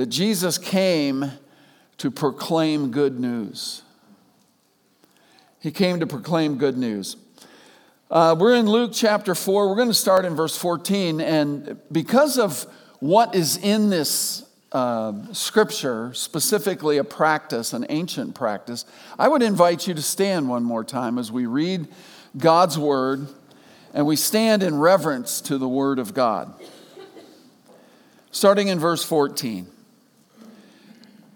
that Jesus came to proclaim good news. He came to proclaim good news. Uh, we're in Luke chapter 4. We're going to start in verse 14. And because of what is in this uh, scripture, specifically a practice, an ancient practice, I would invite you to stand one more time as we read God's word and we stand in reverence to the word of God. Starting in verse 14.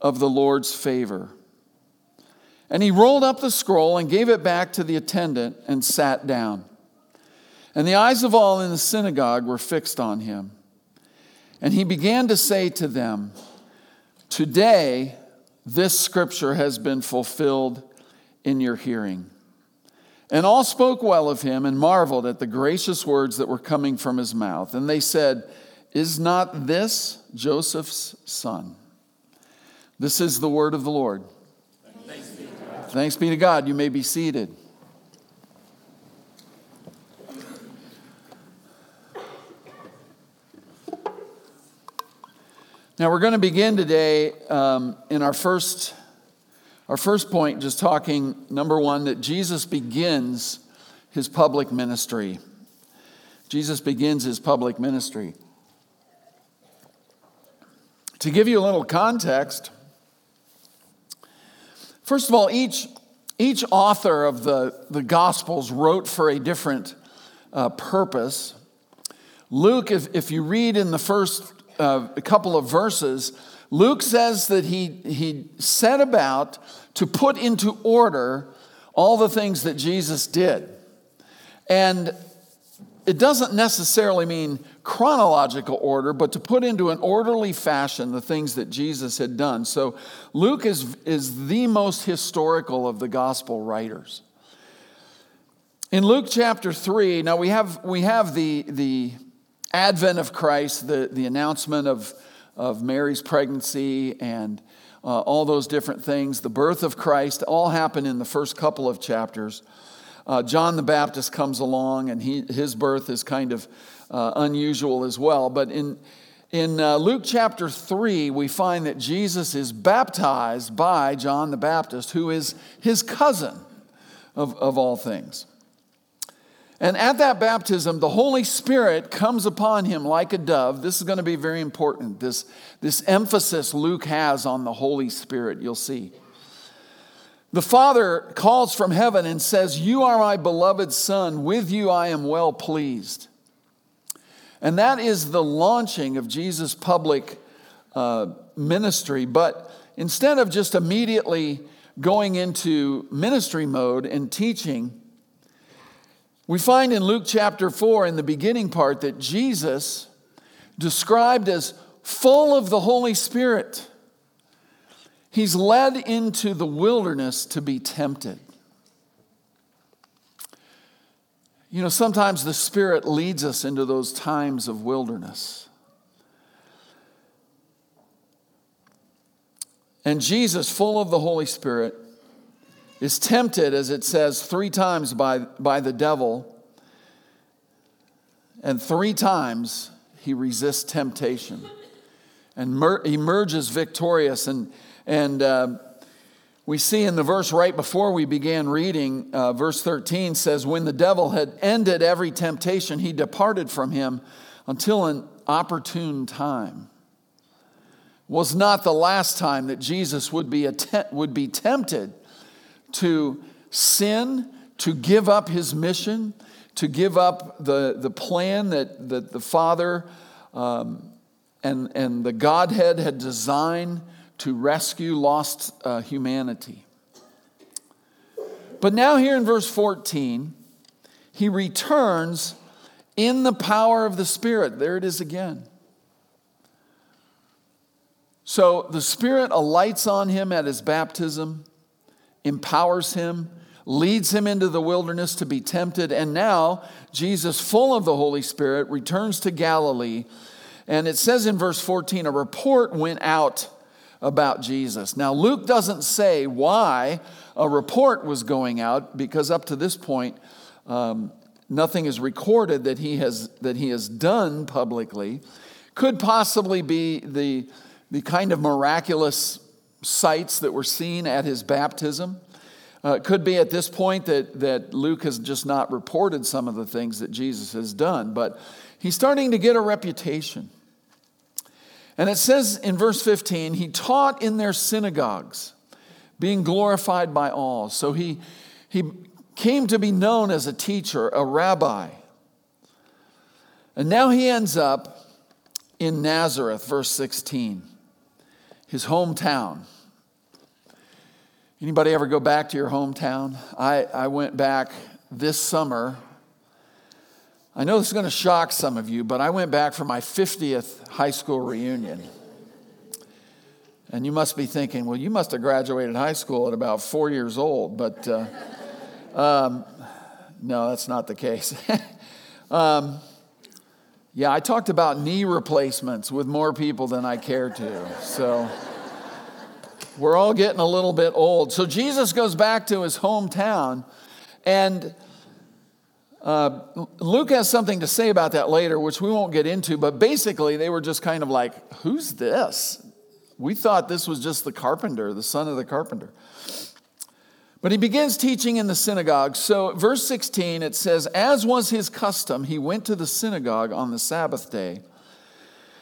of the Lord's favor. And he rolled up the scroll and gave it back to the attendant and sat down. And the eyes of all in the synagogue were fixed on him. And he began to say to them, Today this scripture has been fulfilled in your hearing. And all spoke well of him and marveled at the gracious words that were coming from his mouth. And they said, Is not this Joseph's son? This is the word of the Lord. Thanks be to God. Thanks be to God. You may be seated. Now, we're going to begin today um, in our first our first point, just talking, number one, that Jesus begins his public ministry. Jesus begins his public ministry. To give you a little context, first of all, each, each author of the, the Gospels wrote for a different uh, purpose. Luke, if, if you read in the first uh, couple of verses, Luke says that he, he set about to put into order all the things that Jesus did. And it doesn't necessarily mean chronological order, but to put into an orderly fashion the things that Jesus had done. So Luke is, is the most historical of the gospel writers. In Luke chapter 3, now we have, we have the, the advent of Christ, the, the announcement of of Mary's pregnancy and uh, all those different things, the birth of Christ, all happen in the first couple of chapters. Uh, John the Baptist comes along, and he, his birth is kind of uh, unusual as well. But in, in uh, Luke chapter 3, we find that Jesus is baptized by John the Baptist, who is his cousin of, of all things. And at that baptism, the Holy Spirit comes upon him like a dove. This is going to be very important. This, this emphasis Luke has on the Holy Spirit, you'll see. The Father calls from heaven and says, You are my beloved Son, with you I am well pleased. And that is the launching of Jesus' public uh, ministry. But instead of just immediately going into ministry mode and teaching, we find in Luke chapter 4, in the beginning part, that Jesus, described as full of the Holy Spirit, he's led into the wilderness to be tempted. You know, sometimes the Spirit leads us into those times of wilderness. And Jesus, full of the Holy Spirit, is tempted, as it says, three times by, by the devil, and three times he resists temptation and mer- emerges victorious. And, and uh, we see in the verse right before we began reading, uh, verse 13 says, When the devil had ended every temptation, he departed from him until an opportune time. Was not the last time that Jesus would be, would be tempted to sin, to give up his mission, to give up the, the plan that, that the Father um, and, and the Godhead had designed to rescue lost uh, humanity. But now, here in verse 14, he returns in the power of the Spirit. There it is again. So the Spirit alights on him at his baptism, empowers him, leads him into the wilderness to be tempted, and now Jesus, full of the Holy Spirit, returns to Galilee. And it says in verse 14, a report went out about Jesus. Now, Luke doesn't say why a report was going out because up to this point, um, nothing is recorded that he has, that he has done publicly. Could possibly be the, the kind of miraculous sights that were seen at his baptism. Uh, it could be at this point that, that Luke has just not reported some of the things that Jesus has done, but he's starting to get a reputation. And it says in verse 15, he taught in their synagogues, being glorified by all. So he, he came to be known as a teacher, a rabbi. And now he ends up in Nazareth, verse 16, his hometown. Anybody ever go back to your hometown? I, I went back this summer I know this is going to shock some of you, but I went back for my 50th high school reunion. And you must be thinking, well, you must have graduated high school at about four years old. But uh, um, no, that's not the case. um, yeah, I talked about knee replacements with more people than I care to. So we're all getting a little bit old. So Jesus goes back to his hometown and uh, Luke has something to say about that later, which we won't get into, but basically they were just kind of like, Who's this? We thought this was just the carpenter, the son of the carpenter. But he begins teaching in the synagogue. So, verse 16, it says, As was his custom, he went to the synagogue on the Sabbath day,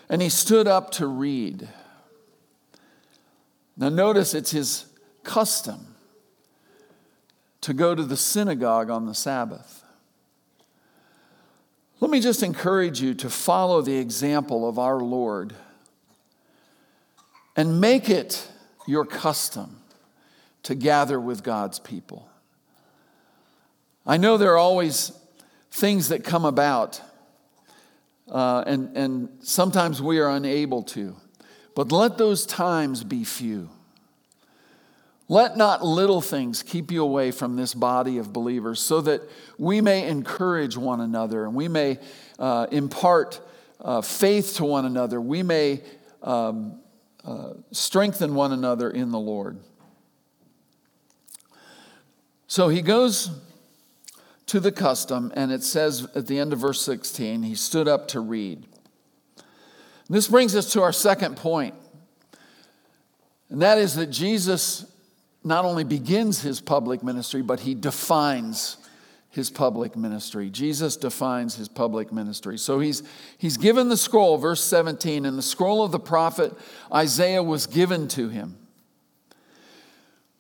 and he stood up to read. Now, notice it's his custom to go to the synagogue on the Sabbath. Let me just encourage you to follow the example of our Lord and make it your custom to gather with God's people. I know there are always things that come about, uh, and, and sometimes we are unable to, but let those times be few. Let not little things keep you away from this body of believers so that we may encourage one another and we may uh, impart uh, faith to one another. We may um, uh, strengthen one another in the Lord. So he goes to the custom, and it says at the end of verse 16, he stood up to read. This brings us to our second point, and that is that Jesus not only begins his public ministry, but he defines his public ministry. Jesus defines his public ministry. So he's, he's given the scroll, verse 17, and the scroll of the prophet Isaiah was given to him.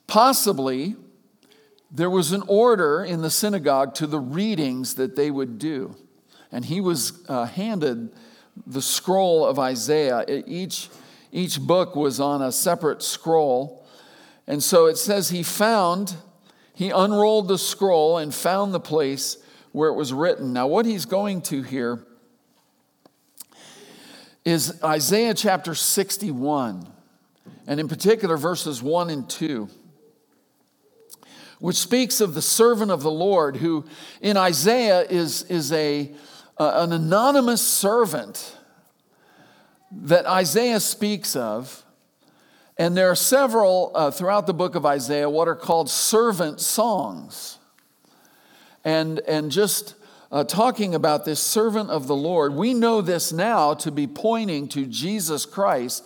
Possibly, there was an order in the synagogue to the readings that they would do. And he was uh, handed the scroll of Isaiah. Each, each book was on a separate scroll. And so it says he found, he unrolled the scroll and found the place where it was written. Now, what he's going to here is Isaiah chapter 61, and in particular, verses 1 and 2, which speaks of the servant of the Lord, who in Isaiah is, is a, uh, an anonymous servant that Isaiah speaks of And there are several uh, throughout the book of Isaiah what are called servant songs. And, and just uh, talking about this servant of the Lord, we know this now to be pointing to Jesus Christ,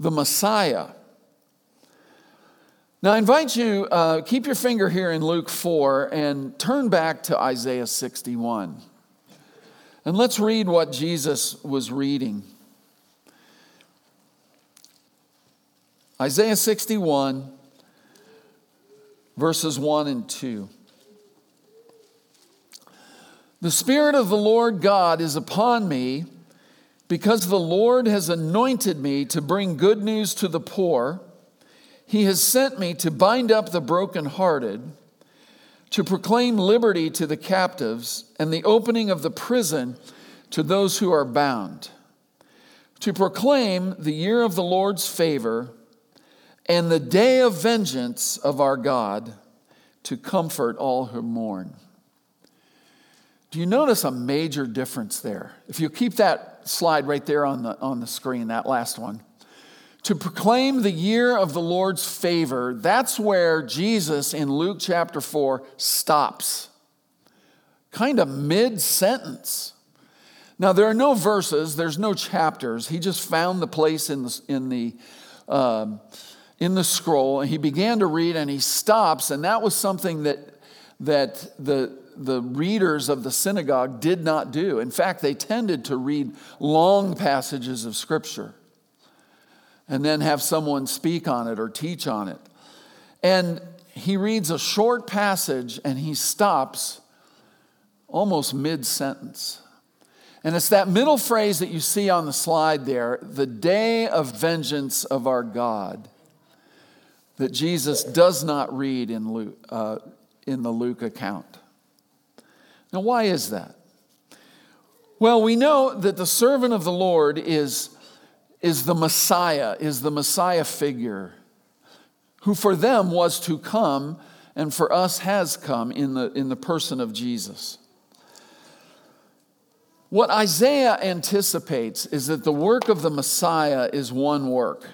the Messiah. Now, I invite you, uh, keep your finger here in Luke 4 and turn back to Isaiah 61. And let's read what Jesus was reading. Isaiah 61, verses 1 and 2. The Spirit of the Lord God is upon me because the Lord has anointed me to bring good news to the poor. He has sent me to bind up the brokenhearted, to proclaim liberty to the captives, and the opening of the prison to those who are bound, to proclaim the year of the Lord's favor and the day of vengeance of our God to comfort all who mourn. Do you notice a major difference there? If you keep that slide right there on the, on the screen, that last one. To proclaim the year of the Lord's favor, that's where Jesus in Luke chapter 4 stops, kind of mid sentence. Now, there are no verses, there's no chapters. He just found the place in the, in the um, in the scroll and he began to read and he stops and that was something that that the the readers of the synagogue did not do. In fact they tended to read long passages of scripture and then have someone speak on it or teach on it. And he reads a short passage and he stops almost mid sentence and it's that middle phrase that you see on the slide there the day of vengeance of our God that Jesus does not read in, Luke, uh, in the Luke account. Now, why is that? Well, we know that the servant of the Lord is, is the Messiah, is the Messiah figure, who for them was to come and for us has come in the, in the person of Jesus. What Isaiah anticipates is that the work of the Messiah is one work.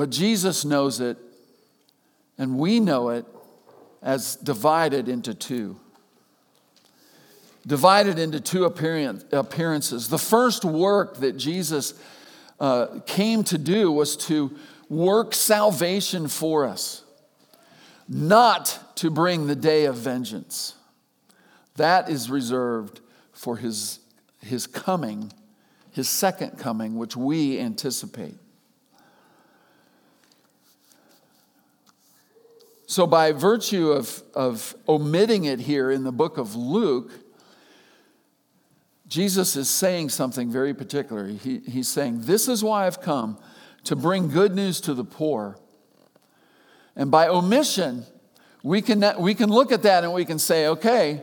But Jesus knows it, and we know it as divided into two. Divided into two appearances. The first work that Jesus uh, came to do was to work salvation for us, not to bring the day of vengeance. That is reserved for his, his coming, his second coming, which we anticipate. So, by virtue of, of omitting it here in the book of Luke, Jesus is saying something very particular. He, he's saying, This is why I've come to bring good news to the poor. And by omission, we can, we can look at that and we can say, okay,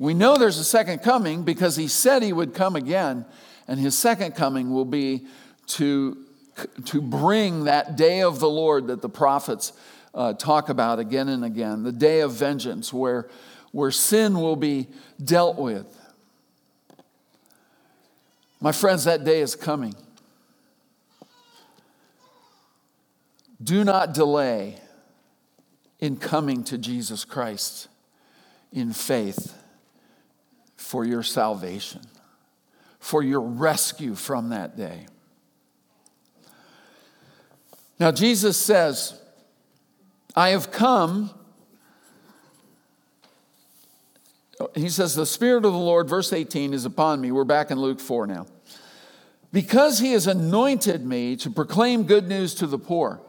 we know there's a second coming because he said he would come again, and his second coming will be to, to bring that day of the Lord that the prophets uh, talk about again and again the day of vengeance, where, where sin will be dealt with. My friends, that day is coming. Do not delay in coming to Jesus Christ in faith for your salvation, for your rescue from that day. Now, Jesus says, I have come. He says, The Spirit of the Lord, verse 18, is upon me. We're back in Luke 4 now. Because he has anointed me to proclaim good news to the poor.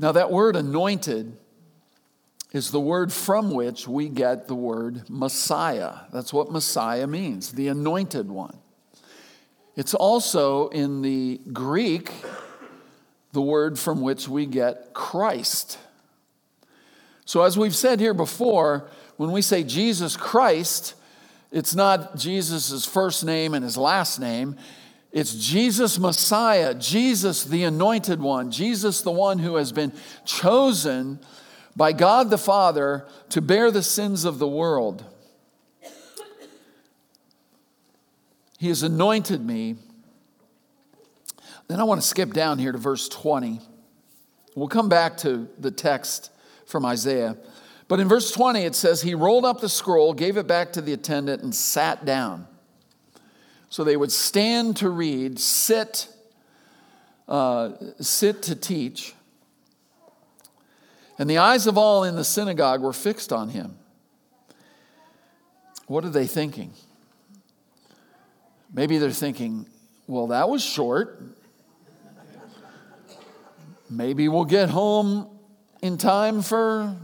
Now, that word anointed is the word from which we get the word Messiah. That's what Messiah means, the anointed one. It's also in the Greek the word from which we get Christ. So, as we've said here before, when we say Jesus Christ, it's not Jesus' first name and his last name. It's Jesus Messiah, Jesus the anointed one, Jesus the one who has been chosen by God the Father to bear the sins of the world. He has anointed me. Then I want to skip down here to verse 20. We'll come back to the text from Isaiah. But in verse 20, it says, He rolled up the scroll, gave it back to the attendant, and sat down. So they would stand to read, sit, uh, sit to teach. And the eyes of all in the synagogue were fixed on him. What are they thinking? Maybe they're thinking, well, that was short. Maybe we'll get home in time for,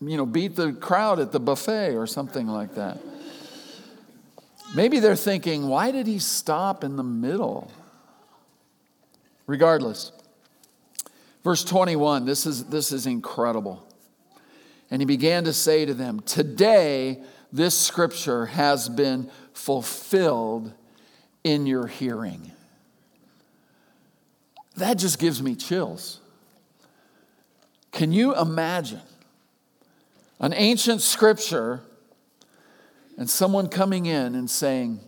you know, beat the crowd at the buffet or something like that. Maybe they're thinking, why did he stop in the middle? Regardless, verse 21, this is, this is incredible. And he began to say to them, Today this scripture has been fulfilled in your hearing. That just gives me chills. Can you imagine an ancient scripture and someone coming in and saying,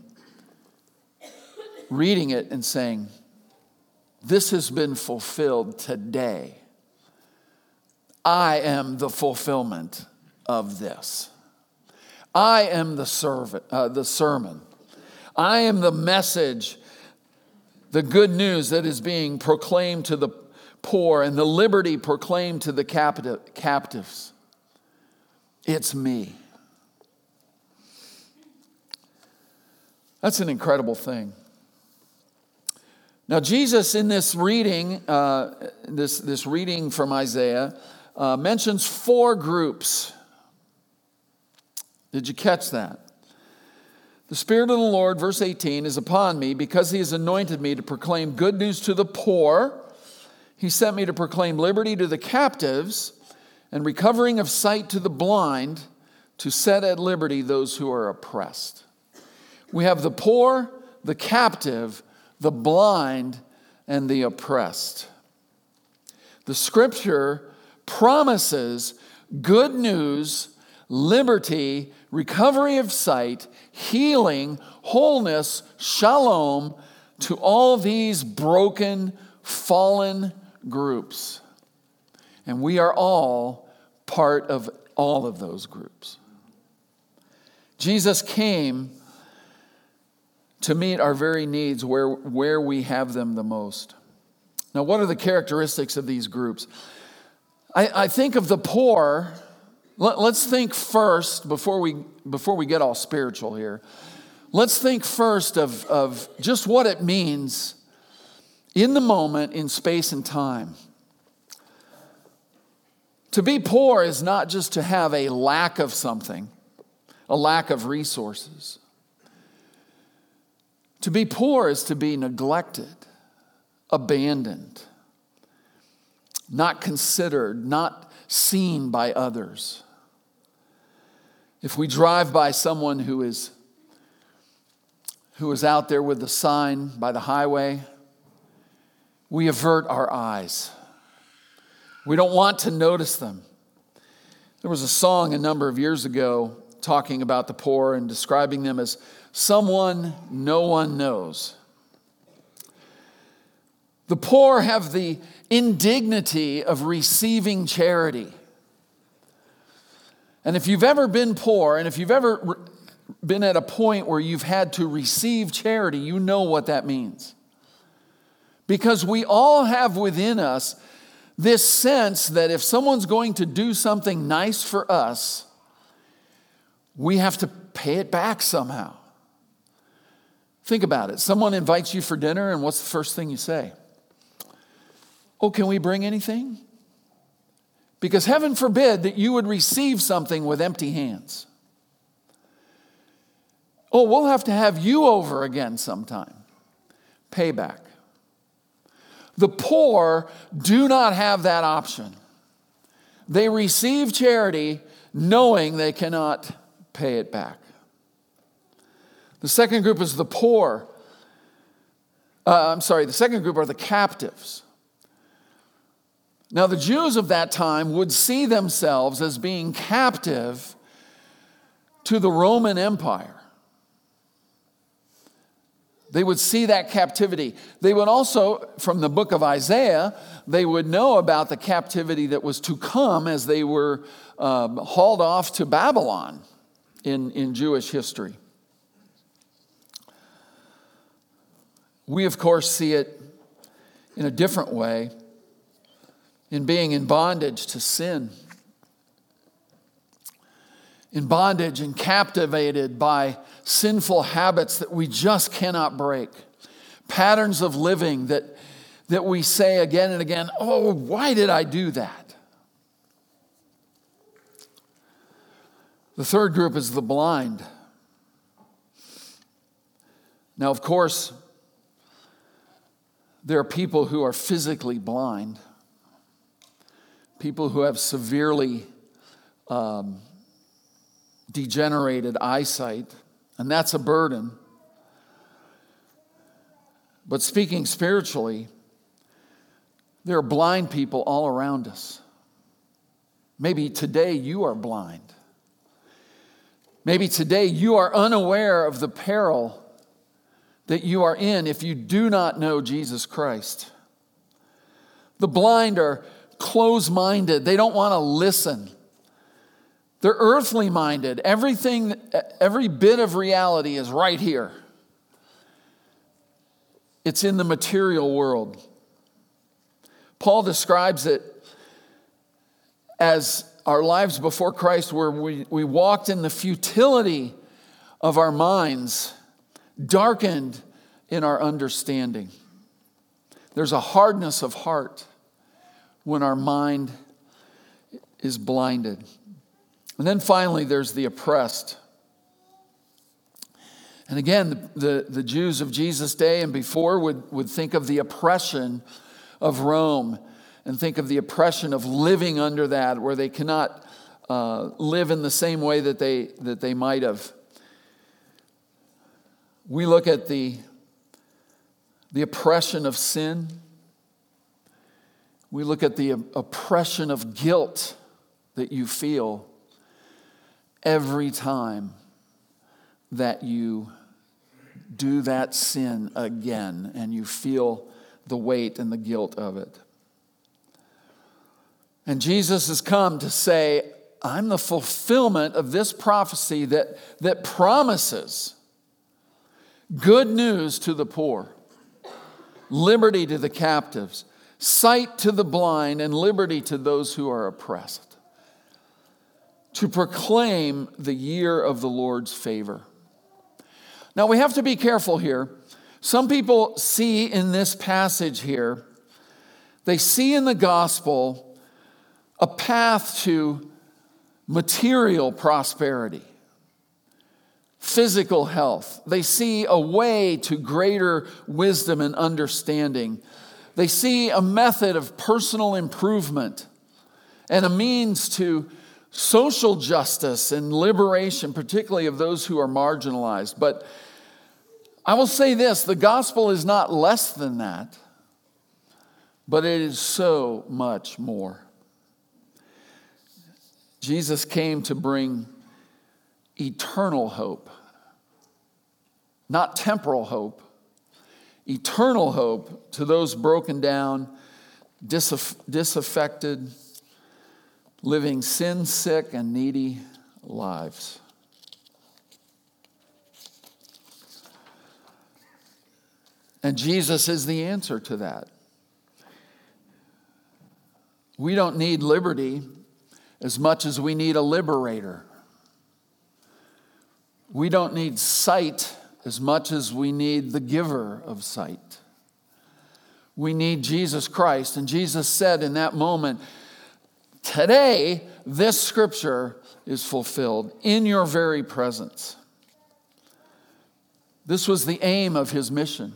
reading it and saying, This has been fulfilled today. I am the fulfillment of this. I am the, servant, uh, the sermon. I am the message, the good news that is being proclaimed to the poor and the liberty proclaimed to the captive, captives. It's me. That's an incredible thing. Now, Jesus, in this reading, uh, this, this reading from Isaiah, uh, mentions four groups did you catch that? The Spirit of the Lord, verse 18, is upon me because He has anointed me to proclaim good news to the poor. He sent me to proclaim liberty to the captives and recovering of sight to the blind, to set at liberty those who are oppressed. We have the poor, the captive, the blind, and the oppressed. The scripture promises good news, liberty, recovery of sight, healing, wholeness, shalom to all these broken, fallen groups. And we are all part of all of those groups. Jesus came to meet our very needs where, where we have them the most. Now, what are the characteristics of these groups? I, I think of the poor let, us think first, before we, before we get all spiritual here, let's think first of, of just what it means in the moment, in space and time. To be poor is not just to have a lack of something, a lack of resources. To be poor is to be neglected, abandoned, not considered, not seen by others. If we drive by someone who is, who is out there with the sign by the highway, we avert our eyes. We don't want to notice them. There was a song a number of years ago talking about the poor and describing them as someone no one knows. The poor have the indignity of receiving charity. And if you've ever been poor, and if you've ever been at a point where you've had to receive charity, you know what that means. Because we all have within us this sense that if someone's going to do something nice for us, we have to pay it back somehow. Think about it. Someone invites you for dinner, and what's the first thing you say? Oh, can we bring anything? Because heaven forbid that you would receive something with empty hands. Oh, we'll have to have you over again sometime. Payback. The poor do not have that option. They receive charity knowing they cannot pay it back. The second group is the poor. Uh, I'm sorry, the second group are the captives. Now, the Jews of that time would see themselves as being captive to the Roman Empire. They would see that captivity. They would also, from the book of Isaiah, they would know about the captivity that was to come as they were um, hauled off to Babylon in, in Jewish history. We, of course, see it in a different way in being in bondage to sin, in bondage and captivated by sinful habits that we just cannot break, patterns of living that, that we say again and again, oh, why did I do that? The third group is the blind. Now, of course, there are people who are physically blind, people who have severely um, degenerated eyesight, and that's a burden. But speaking spiritually, there are blind people all around us. Maybe today you are blind. Maybe today you are unaware of the peril that you are in if you do not know Jesus Christ. The blind are close minded, they don't want to listen. They're earthly minded. Everything, every bit of reality is right here. It's in the material world. Paul describes it as our lives before Christ, where we, we walked in the futility of our minds darkened in our understanding. There's a hardness of heart when our mind is blinded. And then finally, there's the oppressed. And again, the, the, Jews of Jesus' day and before would, would think of the oppression of Rome and think of the oppression of living under that, where they cannot uh, live in the same way that they, that they might have. We look at the, the oppression of sin. We look at the oppression of guilt that you feel every time that you do that sin again and you feel the weight and the guilt of it. And Jesus has come to say, I'm the fulfillment of this prophecy that, that promises good news to the poor, liberty to the captives, sight to the blind, and liberty to those who are oppressed, to proclaim the year of the Lord's favor. Now, we have to be careful here. Some people see in this passage here, they see in the gospel a path to material prosperity physical health. They see a way to greater wisdom and understanding. They see a method of personal improvement and a means to social justice and liberation, particularly of those who are marginalized. But I will say this the gospel is not less than that, but it is so much more. Jesus came to bring eternal hope, not temporal hope, eternal hope to those broken down, disaffected, living sin sick and needy lives. And Jesus is the answer to that. We don't need liberty as much as we need a liberator. We don't need sight as much as we need the giver of sight. We need Jesus Christ. And Jesus said in that moment, Today, this scripture is fulfilled in your very presence. This was the aim of his mission.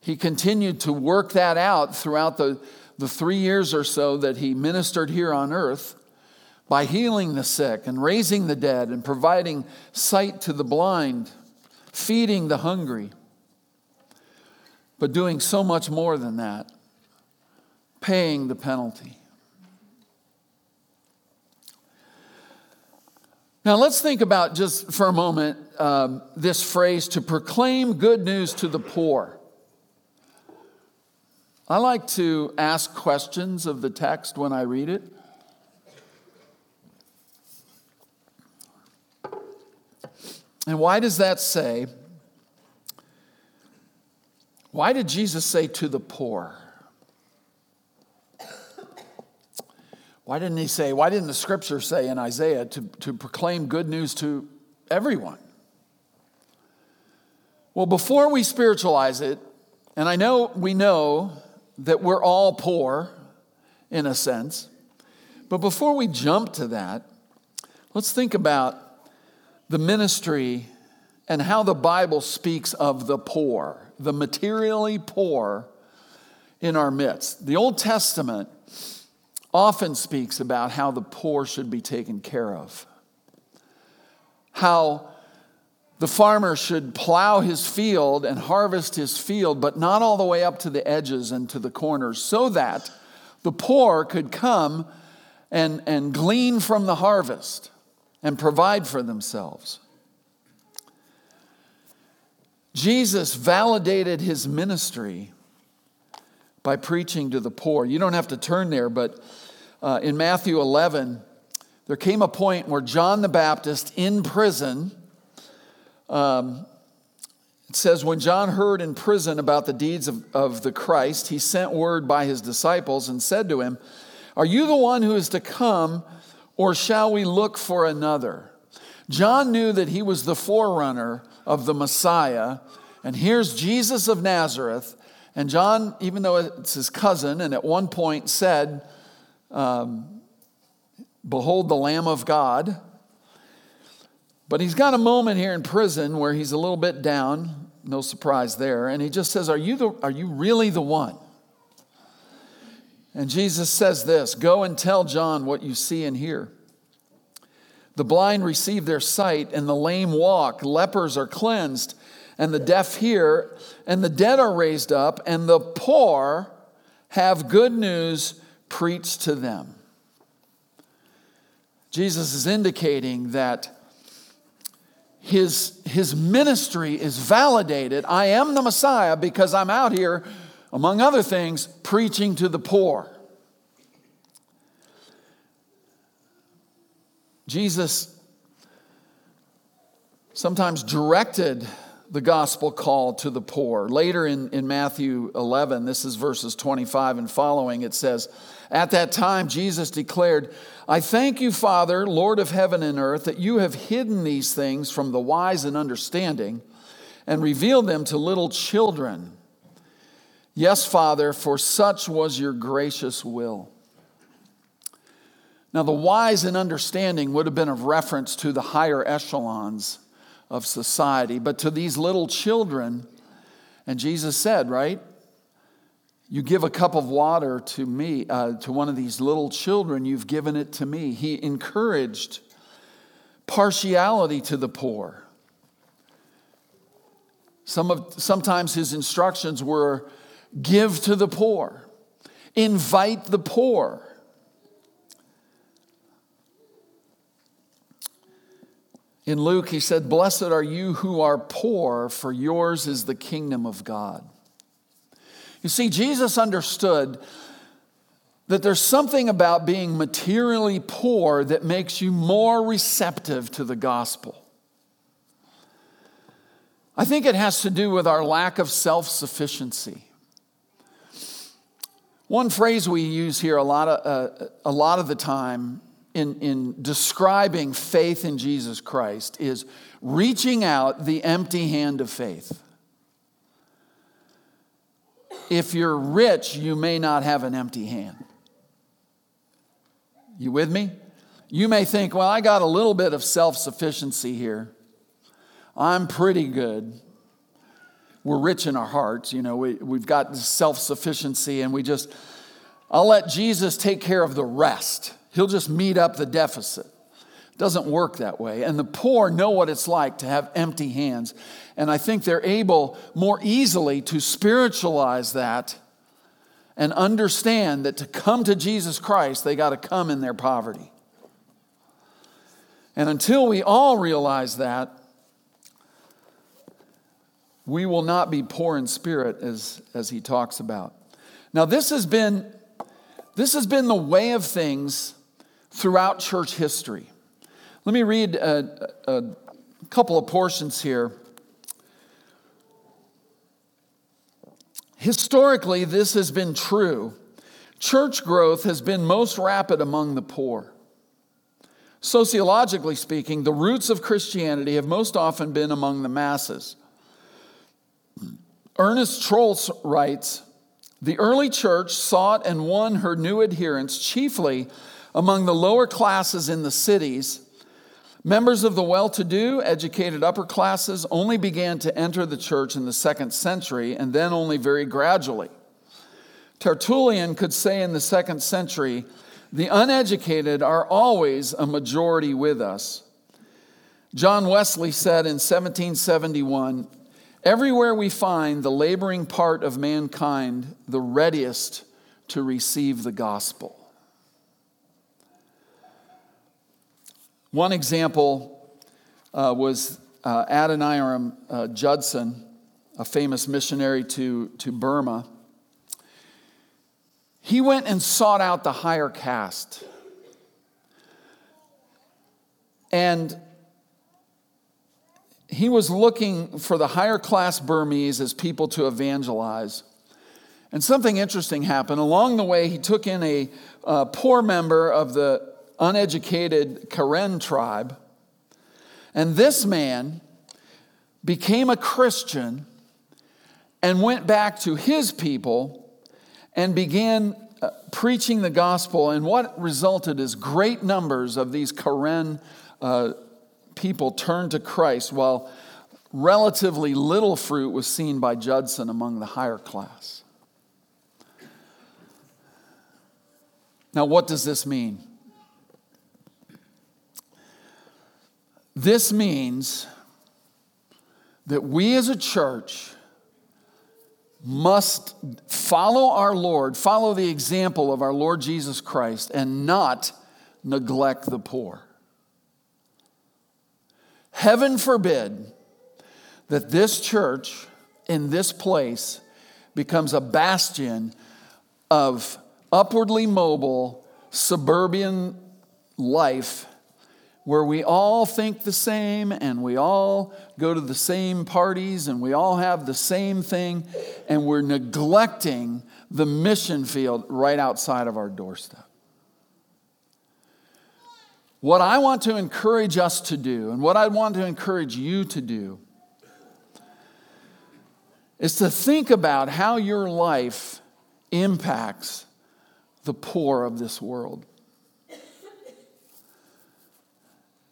He continued to work that out throughout the, the three years or so that he ministered here on earth by healing the sick and raising the dead and providing sight to the blind, feeding the hungry, but doing so much more than that, paying the penalty. Now, let's think about just for a moment um, this phrase to proclaim good news to the poor. I like to ask questions of the text when I read it. And why does that say? Why did Jesus say to the poor? Why didn't he say, why didn't the scripture say in Isaiah to, to proclaim good news to everyone? Well, before we spiritualize it, and I know we know that we're all poor in a sense, but before we jump to that, let's think about the ministry and how the Bible speaks of the poor, the materially poor in our midst. The Old Testament often speaks about how the poor should be taken care of, how the farmer should plow his field and harvest his field, but not all the way up to the edges and to the corners, so that the poor could come and, and glean from the harvest and provide for themselves. Jesus validated his ministry by preaching to the poor. You don't have to turn there, but uh, in Matthew 11, there came a point where John the Baptist in prison, um, it says, when John heard in prison about the deeds of, of the Christ, he sent word by his disciples and said to him, Are you the one who is to come, or shall we look for another? John knew that he was the forerunner of the Messiah, and here's Jesus of Nazareth. And John, even though it's his cousin, and at one point said, um, Behold the Lamb of God. But he's got a moment here in prison where he's a little bit down, no surprise there, and he just says, Are you, the, are you really the one? And Jesus says this Go and tell John what you see and hear. The blind receive their sight, and the lame walk, lepers are cleansed, and the deaf hear, and the dead are raised up, and the poor have good news preached to them. Jesus is indicating that his, his ministry is validated. I am the Messiah because I'm out here, among other things, preaching to the poor. Jesus sometimes directed the gospel call to the poor. Later in, in Matthew 11, this is verses 25 and following, it says, At that time, Jesus declared, I thank you, Father, Lord of heaven and earth, that you have hidden these things from the wise and understanding and revealed them to little children. Yes, Father, for such was your gracious will. Now, the wise and understanding would have been of reference to the higher echelons of society. But to these little children, and Jesus said, right? You give a cup of water to me, uh, to one of these little children, you've given it to me. He encouraged partiality to the poor. Some of, sometimes his instructions were give to the poor, invite the poor. In Luke, he said, Blessed are you who are poor, for yours is the kingdom of God. You see, Jesus understood that there's something about being materially poor that makes you more receptive to the gospel. I think it has to do with our lack of self sufficiency. One phrase we use here a lot of, uh, a lot of the time in, in describing faith in Jesus Christ is reaching out the empty hand of faith. If you're rich, you may not have an empty hand. You with me? You may think, well, I got a little bit of self sufficiency here. I'm pretty good. We're rich in our hearts. You know, we, we've got self sufficiency, and we just, I'll let Jesus take care of the rest. He'll just meet up the deficit. Doesn't work that way. And the poor know what it's like to have empty hands. And I think they're able more easily to spiritualize that and understand that to come to Jesus Christ, they got to come in their poverty. And until we all realize that, we will not be poor in spirit as, as he talks about. Now, this has been this has been the way of things throughout church history. Let me read a, a couple of portions here. Historically, this has been true. Church growth has been most rapid among the poor. Sociologically speaking, the roots of Christianity have most often been among the masses. Ernest Troeltsch writes The early church sought and won her new adherents chiefly among the lower classes in the cities. Members of the well to do, educated upper classes only began to enter the church in the second century and then only very gradually. Tertullian could say in the second century, the uneducated are always a majority with us. John Wesley said in 1771, Everywhere we find the laboring part of mankind the readiest to receive the gospel. One example uh, was uh, Adoniram uh, Judson, a famous missionary to, to Burma. He went and sought out the higher caste. And he was looking for the higher class Burmese as people to evangelize. And something interesting happened. Along the way, he took in a, a poor member of the uneducated Karen tribe. And this man became a Christian and went back to his people and began uh, preaching the gospel. And what resulted is great numbers of these Karen uh, people turned to Christ, while relatively little fruit was seen by Judson among the higher class. Now, what does this mean? This means that we as a church must follow our Lord, follow the example of our Lord Jesus Christ, and not neglect the poor. Heaven forbid that this church in this place becomes a bastion of upwardly mobile suburban life where we all think the same and we all go to the same parties and we all have the same thing and we're neglecting the mission field right outside of our doorstep. What I want to encourage us to do, and what I want to encourage you to do, is to think about how your life impacts the poor of this world.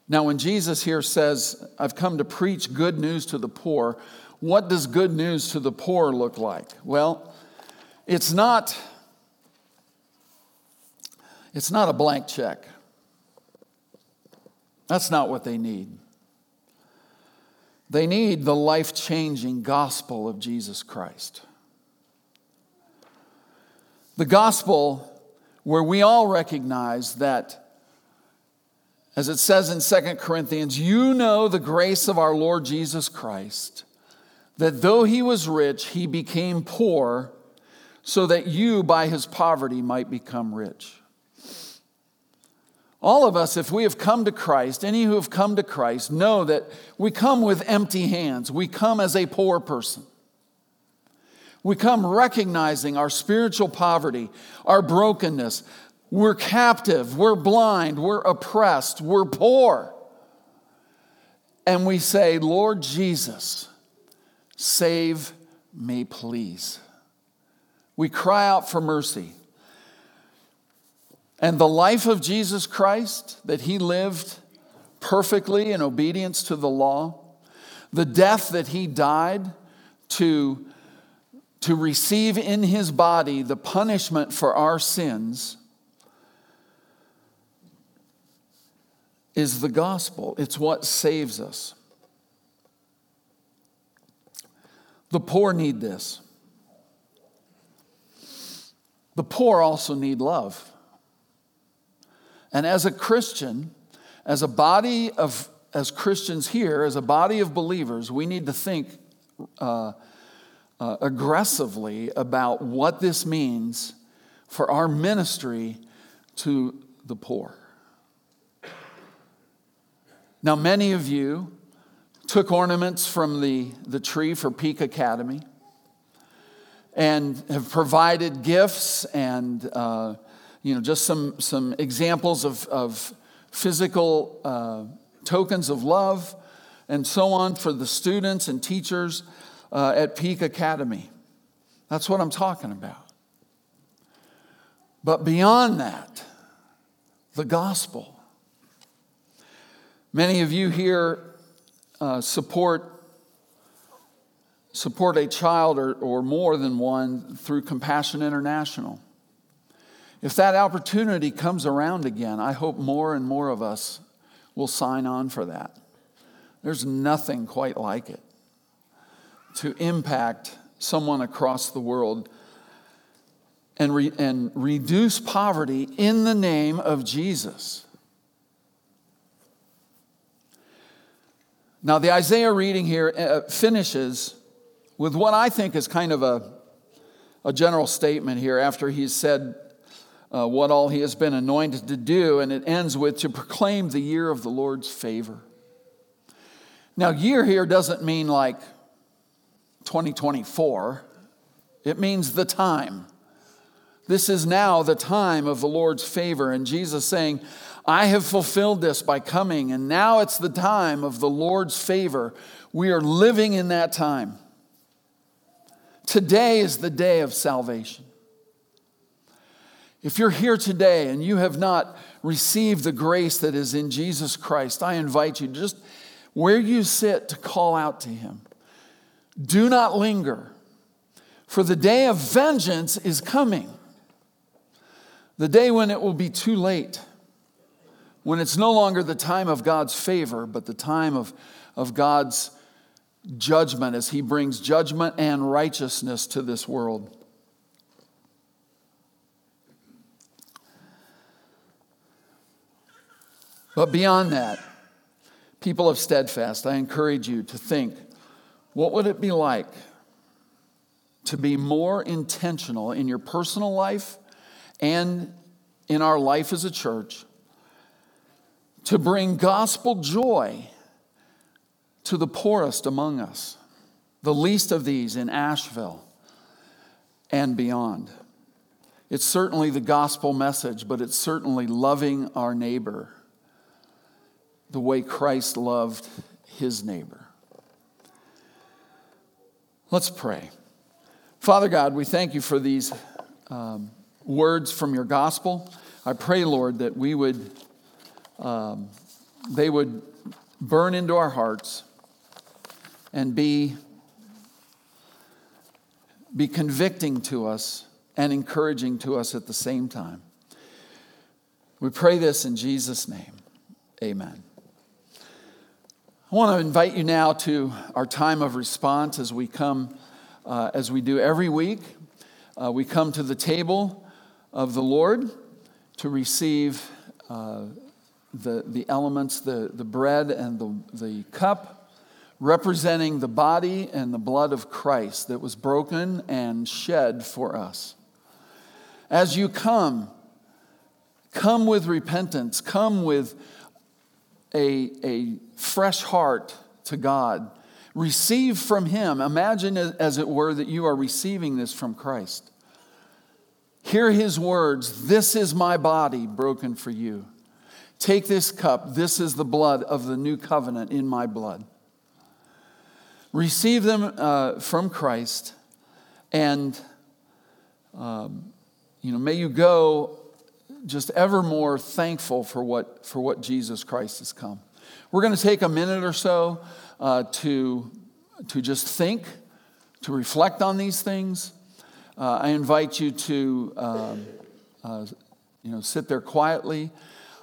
Now, when Jesus here says, I've come to preach good news to the poor, what does good news to the poor look like? Well, it's not, it's not a blank check. That's not what they need. They need the life changing gospel of Jesus Christ. The gospel where we all recognize that, as it says in 2 Corinthians, you know the grace of our Lord Jesus Christ, that though he was rich, he became poor so that you by his poverty might become rich. All of us, if we have come to Christ, any who have come to Christ, know that we come with empty hands. We come as a poor person. We come recognizing our spiritual poverty, our brokenness. We're captive, we're blind, we're oppressed, we're poor. And we say, Lord Jesus, save me, please. We cry out for mercy. And the life of Jesus Christ, that he lived perfectly in obedience to the law, the death that he died to, to receive in his body the punishment for our sins, is the gospel. It's what saves us. The poor need this. The poor also need love. And as a Christian, as a body of, as Christians here, as a body of believers, we need to think uh, uh, aggressively about what this means for our ministry to the poor. Now, many of you took ornaments from the, the tree for Peak Academy and have provided gifts and uh, you know just some, some examples of, of physical uh, tokens of love and so on for the students and teachers uh, at Peak Academy. That's what I'm talking about. But beyond that, the gospel. Many of you here uh, support support a child or, or more than one through Compassion International. If that opportunity comes around again, I hope more and more of us will sign on for that. There's nothing quite like it to impact someone across the world and, re- and reduce poverty in the name of Jesus. Now, the Isaiah reading here uh, finishes with what I think is kind of a, a general statement here after he's said uh, what all he has been anointed to do, and it ends with to proclaim the year of the Lord's favor. Now, year here doesn't mean like 2024, it means the time. This is now the time of the Lord's favor. And Jesus saying, I have fulfilled this by coming, and now it's the time of the Lord's favor. We are living in that time. Today is the day of salvation. If you're here today and you have not received the grace that is in Jesus Christ, I invite you just where you sit to call out to Him. Do not linger, for the day of vengeance is coming. The day when it will be too late, when it's no longer the time of God's favor, but the time of, of God's judgment as He brings judgment and righteousness to this world. But beyond that, people of steadfast, I encourage you to think what would it be like to be more intentional in your personal life and in our life as a church to bring gospel joy to the poorest among us, the least of these in Asheville and beyond. It's certainly the gospel message, but it's certainly loving our neighbor the way Christ loved his neighbor. Let's pray. Father God, we thank you for these um, words from your gospel. I pray, Lord, that we would, um, they would burn into our hearts and be, be convicting to us and encouraging to us at the same time. We pray this in Jesus' name. Amen. I want to invite you now to our time of response as we come, uh, as we do every week. Uh, we come to the table of the Lord to receive uh, the, the elements, the, the bread and the, the cup, representing the body and the blood of Christ that was broken and shed for us. As you come, come with repentance, come with a, a fresh heart to God. Receive from Him. Imagine, as it were, that you are receiving this from Christ. Hear His words This is my body broken for you. Take this cup. This is the blood of the new covenant in my blood. Receive them uh, from Christ, and um, you know, may you go just ever more thankful for what, for what Jesus Christ has come. We're going to take a minute or so uh, to, to just think, to reflect on these things. Uh, I invite you to um, uh, you know, sit there quietly.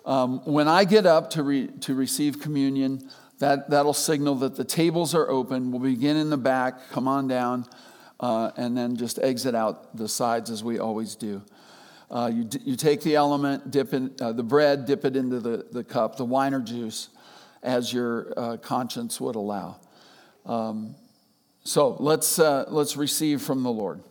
Um, when I get up to, re- to receive communion, that, that'll signal that the tables are open. We'll begin in the back, come on down, uh, and then just exit out the sides as we always do. Uh, you, d- you take the element, dip in uh, the bread, dip it into the, the cup, the wine or juice, as your uh, conscience would allow. Um, so let's, uh, let's receive from the Lord.